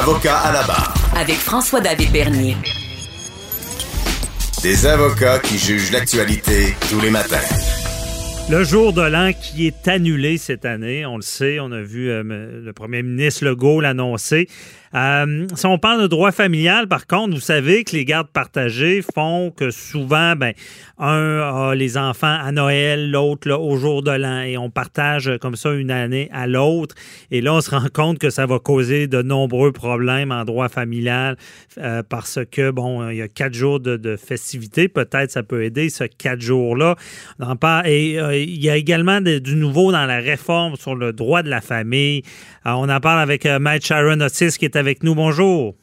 Avocat à la barre. Avec François-David Bernier. Des avocats qui jugent l'actualité tous les matins. Le jour de l'an qui est annulé cette année, on le sait, on a vu euh, le premier ministre Legault l'annoncer. Euh, si on parle de droit familial, par contre, vous savez que les gardes partagées font que souvent, ben, un a les enfants à Noël, l'autre au jour de l'an, et on partage comme ça une année à l'autre. Et là, on se rend compte que ça va causer de nombreux problèmes en droit familial euh, parce que, bon, il y a quatre jours de, de festivités. Peut-être ça peut aider ce quatre jours-là. Et euh, il y a également du nouveau dans la réforme sur le droit de la famille. on en parle avec Matt Sharon Otis qui est avec nous. Bonjour.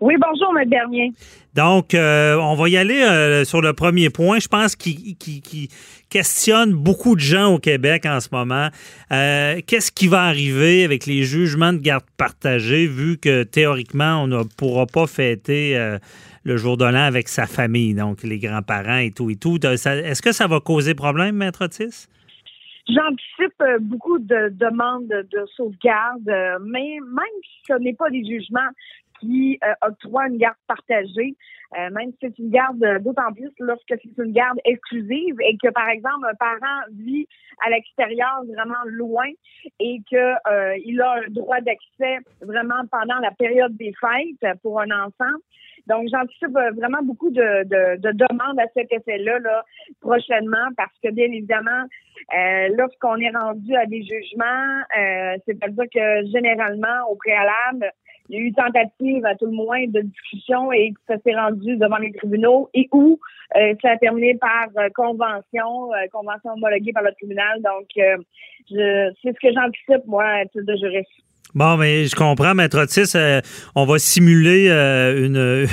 Oui, bonjour, M. Bernier. Donc, euh, on va y aller euh, sur le premier point. Je pense qu'il qui, questionne beaucoup de gens au Québec en ce moment. Euh, qu'est-ce qui va arriver avec les jugements de garde partagés, vu que théoriquement, on ne pourra pas fêter le jour de l'an avec sa famille, donc les grands-parents et tout et tout? Est-ce que ça va causer problème, Maître Otis? J'anticipe euh, beaucoup de demandes de sauvegarde, euh, mais même si ce n'est pas des jugements qui euh, octroient une garde partagée, même si c'est une garde d'autant plus lorsque c'est une garde exclusive et que, par exemple, un parent vit à l'extérieur, vraiment loin, et que il a le droit d'accès vraiment pendant la période des fêtes pour un enfant. Donc, j'anticipe vraiment beaucoup de, de, de, demandes à cet effet-là là, prochainement parce que, bien évidemment, euh, lorsqu'on est rendu à des jugements, euh, c'est-à-dire que généralement, au préalable, il y a eu tentative à tout le moins de discussion et que ça s'est rendu devant les tribunaux et où euh, ça a terminé par convention, convention homologuée par le tribunal. Donc, je, c'est ce que j'anticipe, moi, à titre de juriste. Bon, mais je comprends, Maître Otis. Euh, on va simuler euh, une,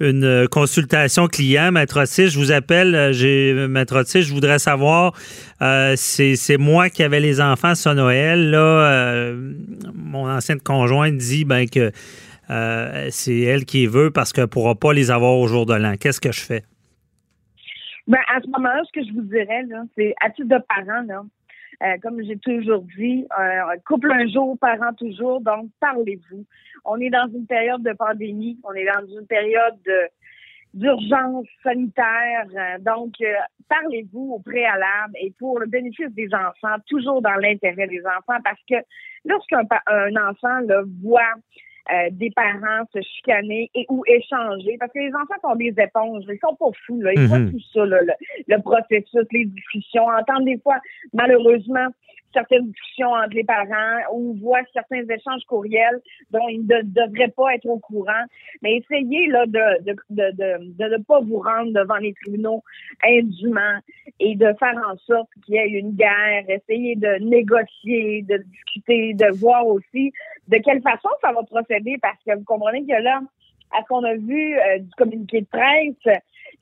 une consultation client. Maître Otis, je vous appelle. Euh, Maître Otis, je voudrais savoir, c'est moi qui avais les enfants ce Noël. Là, mon ancienne conjointe dit ben, que c'est elle qui veut parce qu'elle ne pourra pas les avoir au jour de l'an. Qu'est-ce que je fais? Ben, à ce moment-là, ce que je vous dirais, c'est à titre de parent, là, euh, comme j'ai toujours dit, euh, couple un jour, parent toujours. Donc, parlez-vous. On est dans une période de pandémie. On est dans une période d'urgence sanitaire. Euh, donc, parlez-vous au préalable et pour le bénéfice des enfants, toujours dans l'intérêt des enfants, parce que lorsqu'un un enfant là, voit euh, des parents se chicaner et ou échanger. Parce que les enfants sont des éponges, ils sont pas fous, là. Ils voient mhm. tout ça, le, processus, les discussions, entendent des fois, malheureusement, certaines discussions entre les parents, on voit certains échanges courriels dont ils ne devraient pas être au courant. Mais essayez là de de, de, de, ne pas vous rendre devant les tribunaux indûment et de faire en sorte qu'il y ait une guerre. Essayez de négocier, de discuter, de voir aussi de quelle façon ça va procéder parce que vous comprenez que là, à ce qu'on a vu euh, du communiqué de presse,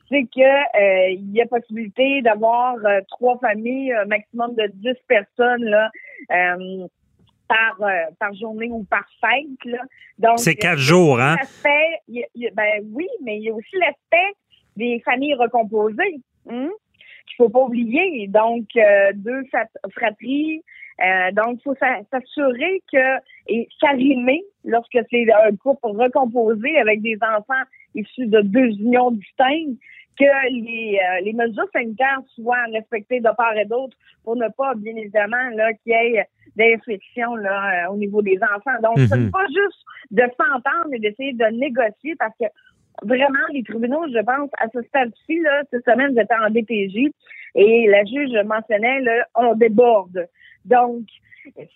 c'est que euh, il y a possibilité d'avoir euh, trois familles, un maximum de dix personnes là. par, par journée ou par fête. Là. Donc, c'est quatre jours, hein? ben oui, mais il y a aussi l'aspect des familles recomposées. Hein? qu'il faut pas oublier. Donc, deux fratries, euh, donc, il faut s'assurer que, et s'arrimer lorsque c'est un couple recomposé avec des enfants issus de deux unions distinctes, que les, euh, les mesures sanitaires soient respectées de part et d'autre pour ne pas, bien évidemment, là, qu'il y ait d'infections là, euh, au niveau des enfants. Donc, ce n'est mhm. pas juste de s'entendre et d'essayer de négocier parce que vraiment, les tribunaux, je pense, à ce stade-ci, là, cette semaine, j'étais en DPJ et la juge mentionnait, là, on déborde. Donc,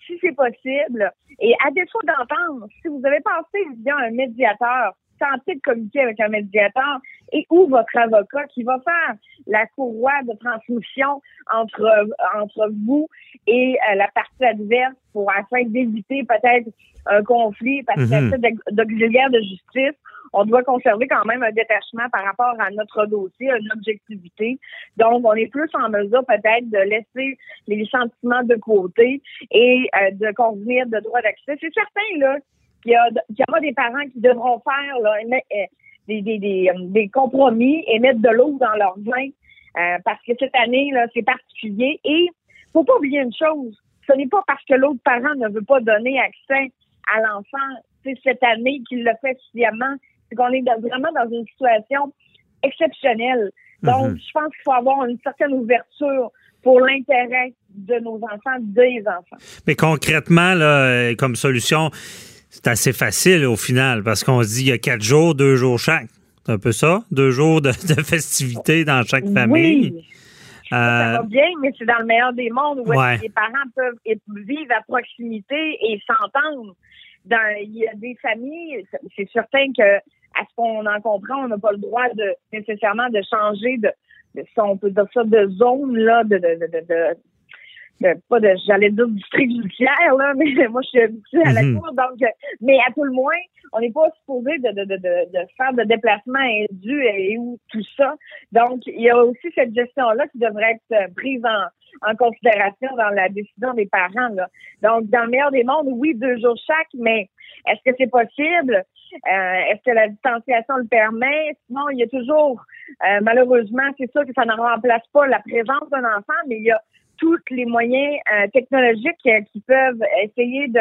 si c'est possible, et à défaut d'entendre, si vous avez passé via un médiateur, tentez de communiquer avec un médiateur et ou votre avocat qui va faire la courroie de transmission entre entre vous et euh, la partie adverse pour afin d'éviter peut-être un conflit parce que mm d'auxiliaire de justice on doit conserver quand même un détachement par rapport à notre dossier, une objectivité. Donc, on est plus en mesure peut-être de laisser les sentiments de côté et euh, de convenir de droit d'accès. C'est certain, là, qu'il y, aura des parents qui devront faire là, euh, des, des, euh, des, compromis et mettre de l'eau dans leur vin parce que cette année, là, c'est particulier. Et faut pas oublier une chose, ce n'est pas parce que l'autre parent ne veut pas donner accès à l'enfant cette année qu'il le fait sciemment. C'est qu'on est vraiment dans une situation exceptionnelle. Donc, mhm. je pense qu'il faut avoir une certaine ouverture pour l'intérêt de nos enfants, des enfants. Mais concrètement, là, comme solution, c'est assez facile au final parce qu'on se dit il y a quatre jours, deux jours chaque. C'est un peu ça? Deux jours de, festivités dans chaque famille. Oui. Ça va euh, bien, mais c'est dans le meilleur des mondes où les parents peuvent vivre à proximité et s'entendre. il y a des familles, c'est certain que à ce qu'on en comprend, on n'a pas le droit de nécessairement de changer de, de on peut dire ça, de zone là, de, de, de, de pas de, j'allais dire du strict judiciaire, là, mais moi, je suis habituée à la mhm. cour, donc, mais à tout le moins, on n'est pas supposé de, de, de, de, faire de déplacements indus et où tout ça. Donc, il y a aussi cette gestion-là qui devrait être prise en, en considération dans la décision des parents, là. Donc, dans le meilleur des mondes, oui, deux jours chaque, mais est-ce que c'est possible? Euh, est-ce que la distanciation le permet? Sinon, il y a toujours, euh, malheureusement, c'est sûr que ça ne remplace pas la présence d'un enfant, mais il y a tous les moyens euh, technologiques qui peuvent essayer de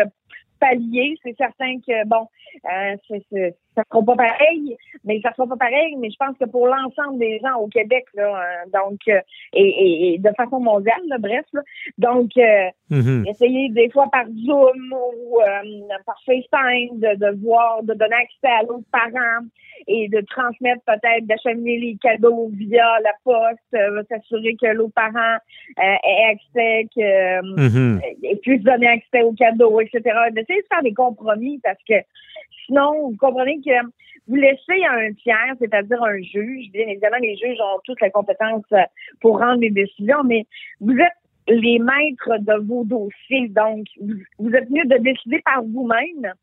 pallier. C'est certain que, bon, euh, c'est, ça sera pas pareil, mais ça sera pas pareil, mais je pense que pour l'ensemble des gens au Québec, là, euh, donc, euh, et, et, de façon mondiale, là, bref, là, donc, mm-hmm. essayer des fois par Zoom ou par FaceTime de, de voir, de donner accès à l'autre parent et de transmettre peut-être, d'acheminer les cadeaux via la poste, s'assurer que l'autre parent ait accès, que, mm-hmm. et puisse donner accès aux cadeaux, etc. D'essayer de faire des compromis parce que sinon, vous comprenez que vous laissez un tiers, c'est-à-dire un juge, bien évidemment, les juges ont toutes les compétences euh, pour rendre des décisions, mais vous êtes les maîtres de vos dossiers. Donc, vous êtes mieux de décider par vous-même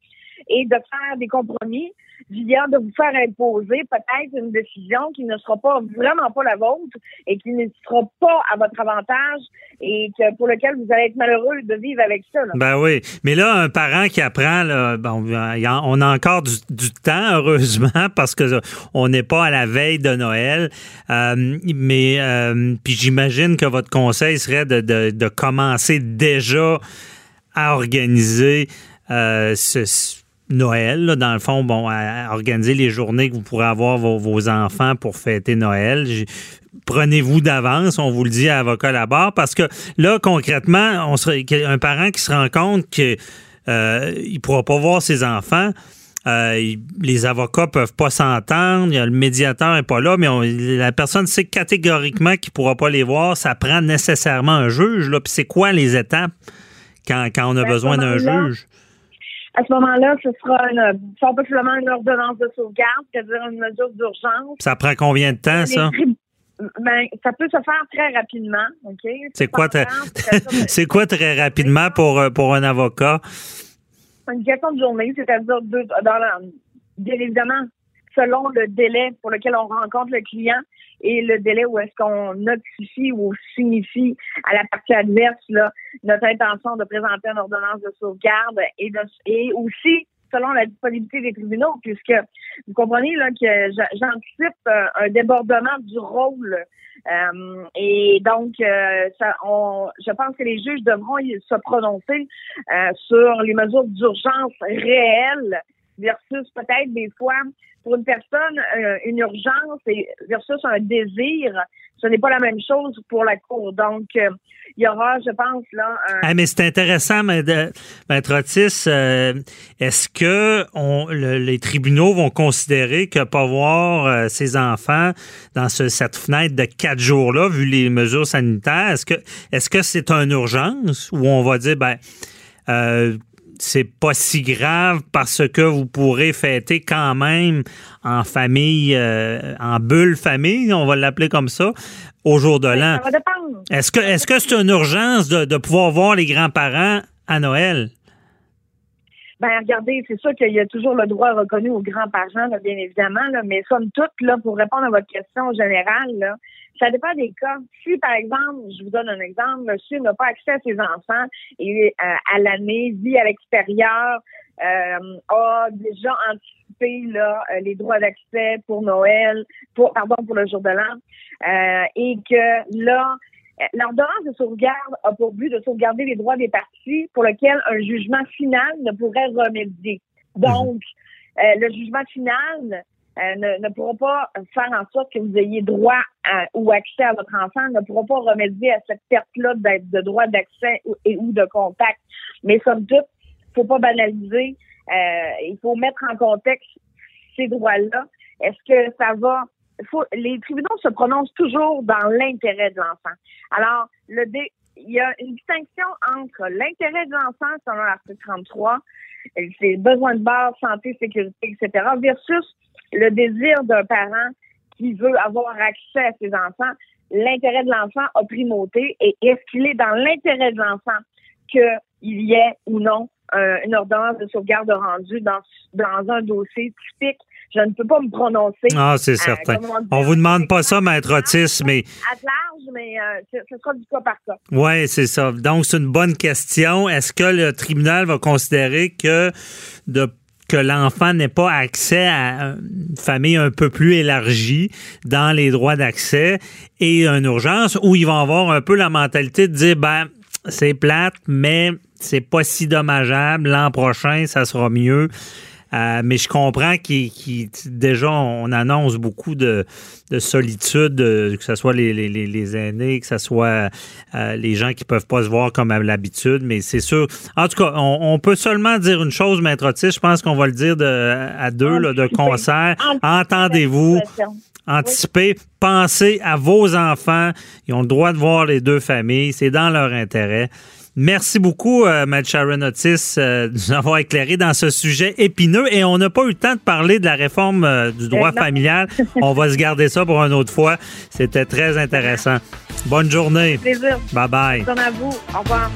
et de faire des compromis via de vous faire imposer peut-être une décision qui ne sera pas vraiment pas la vôtre et qui ne sera pas à votre avantage et que pour lequel vous allez être malheureux de vivre avec ça. Ben oui, mais là un parent qui apprend bon, on a encore du, temps heureusement parce que on n'est pas à la veille de Noël, euh, mais euh, puis j'imagine que votre conseil serait de, de, de commencer déjà à organiser euh, ce Noël, dans le fond, bon, à organiser les journées que vous pourrez avoir vos, enfants pour fêter Noël. Prenez-vous d'avance, on vous le dit à avocat là-bas, parce que là, concrètement, on serait un parent qui se rend compte qu'il euh, ne pourra pas voir ses enfants. Euh, les avocats peuvent pas s'entendre, le médiateur n'est pas là, mais la personne sait catégoriquement qu'il ne pourra pas les voir. Ça prend nécessairement un juge. Là. Puis c'est quoi les étapes quand, quand on a ben, besoin d'un juge? À ce moment-là, ce sera une, simplement une ordonnance de sauvegarde, c'est-à-dire une mesure d'urgence. Ça prend combien de temps, ça? Ben, ça peut se faire très rapidement, OK? C'est quoi, c'est quoi très rapidement pour, euh, pour un avocat? Une question de journée, c'est-à-dire deux, dans la, bien évidemment, selon le délai pour lequel on rencontre le client et le délai où est-ce qu'on notifie ou signifie à la partie adverse là, notre intention de présenter une ordonnance de sauvegarde et, et aussi selon la disponibilité des tribunaux, puisque vous comprenez là que j'anticipe euh, un débordement du rôle. Euh, et donc, euh, ça, on, je pense que les juges devront se prononcer sur les mesures d'urgence réelles versus peut-être des fois pour une personne euh, une urgence et versus un désir, ce n'est pas la même chose pour la cour. Donc euh, il y aura, je pense, là. Un... Ah, mais c'est intéressant, Maître Otis. Euh, est-ce que les tribunaux vont considérer que pas voir ses enfants dans cette fenêtre de quatre jours-là, vu les mesures sanitaires, est-ce que est-ce que c'est une urgence ou on va dire ben c'est pas si grave parce que vous pourrez fêter quand même en famille, euh, en bulle famille, on va l'appeler comme ça, au jour de l'an. Est-ce que est-ce que c'est une urgence de, pouvoir voir les grands-parents à Noël? Ben regardez, c'est sûr qu'il y a toujours le droit reconnu aux grands-parents, bien évidemment, là, mais somme toute, là, pour répondre à votre question générale, là, ça dépend des cas. Si, par exemple, je vous donne un exemple, monsieur n'a pas accès à ses enfants et euh, à l'année, vit à l'extérieur, euh, a déjà anticipé là, euh, les droits d'accès pour Noël, pour pardon, pour le jour de l'an, et que là, euh, l'ordonnance de sauvegarde a pour but de sauvegarder les droits des parties pour lesquels un jugement final ne pourrait remédier. Donc, euh, le jugement final euh, ne, ne, pourra pas faire en sorte que vous ayez droit ou accès à votre enfant, ne pourra pas remédier à cette perte-là de droit d'accès et ou de contact. Mais somme toute, il faut pas banaliser. il faut mettre en contexte ces droits-là. Est-ce que ça va faut, les tribunaux se prononcent toujours dans l'intérêt de l'enfant. Alors, le dé, il y a une distinction entre l'intérêt de l'enfant, selon l'article 33, ses besoins de base, santé, sécurité, etc., versus le désir d'un parent qui veut avoir accès à ses enfants. L'intérêt de l'enfant a primauté et est-ce qu'il est dans l'intérêt de l'enfant qu'il y ait ou non une ordonnance de sauvegarde rendue dans, dans un dossier typique je ne peux pas me prononcer. Ah, c'est certain. On vous demande pas ça, maître Otis, mais. À large, mais euh, ce sera du cas par cas. Oui, c'est ça. Donc, c'est une bonne question. Est-ce que le tribunal va considérer que de que l'enfant n'ait pas accès à une famille un peu plus élargie dans les droits d'accès et une urgence où ils vont avoir un peu la mentalité de dire ben c'est plate mais c'est pas si dommageable l'an prochain ça sera mieux euh, mais je comprends qu'il déjà on annonce beaucoup de, solitude, euh, que ce soit les, aînés, que ce soit euh, les gens qui peuvent pas se voir comme à l'habitude. Mais c'est sûr. En tout cas, on, peut seulement dire une chose, maître Otis. Je pense qu'on va le dire à deux de concert. Entendez-vous. Anticipez, pensez à vos enfants. Ils ont le droit de voir les deux familles. C'est dans leur intérêt. Merci beaucoup, euh, Matt Sharon Otis, euh, de nous avoir éclairé dans ce sujet épineux. Et on n'a pas eu le temps de parler de la réforme euh, du droit familial. on va se garder ça pour une autre fois. C'était très intéressant. Bonne journée. Plaisir. Bye bye. Bonne à vous. Au revoir.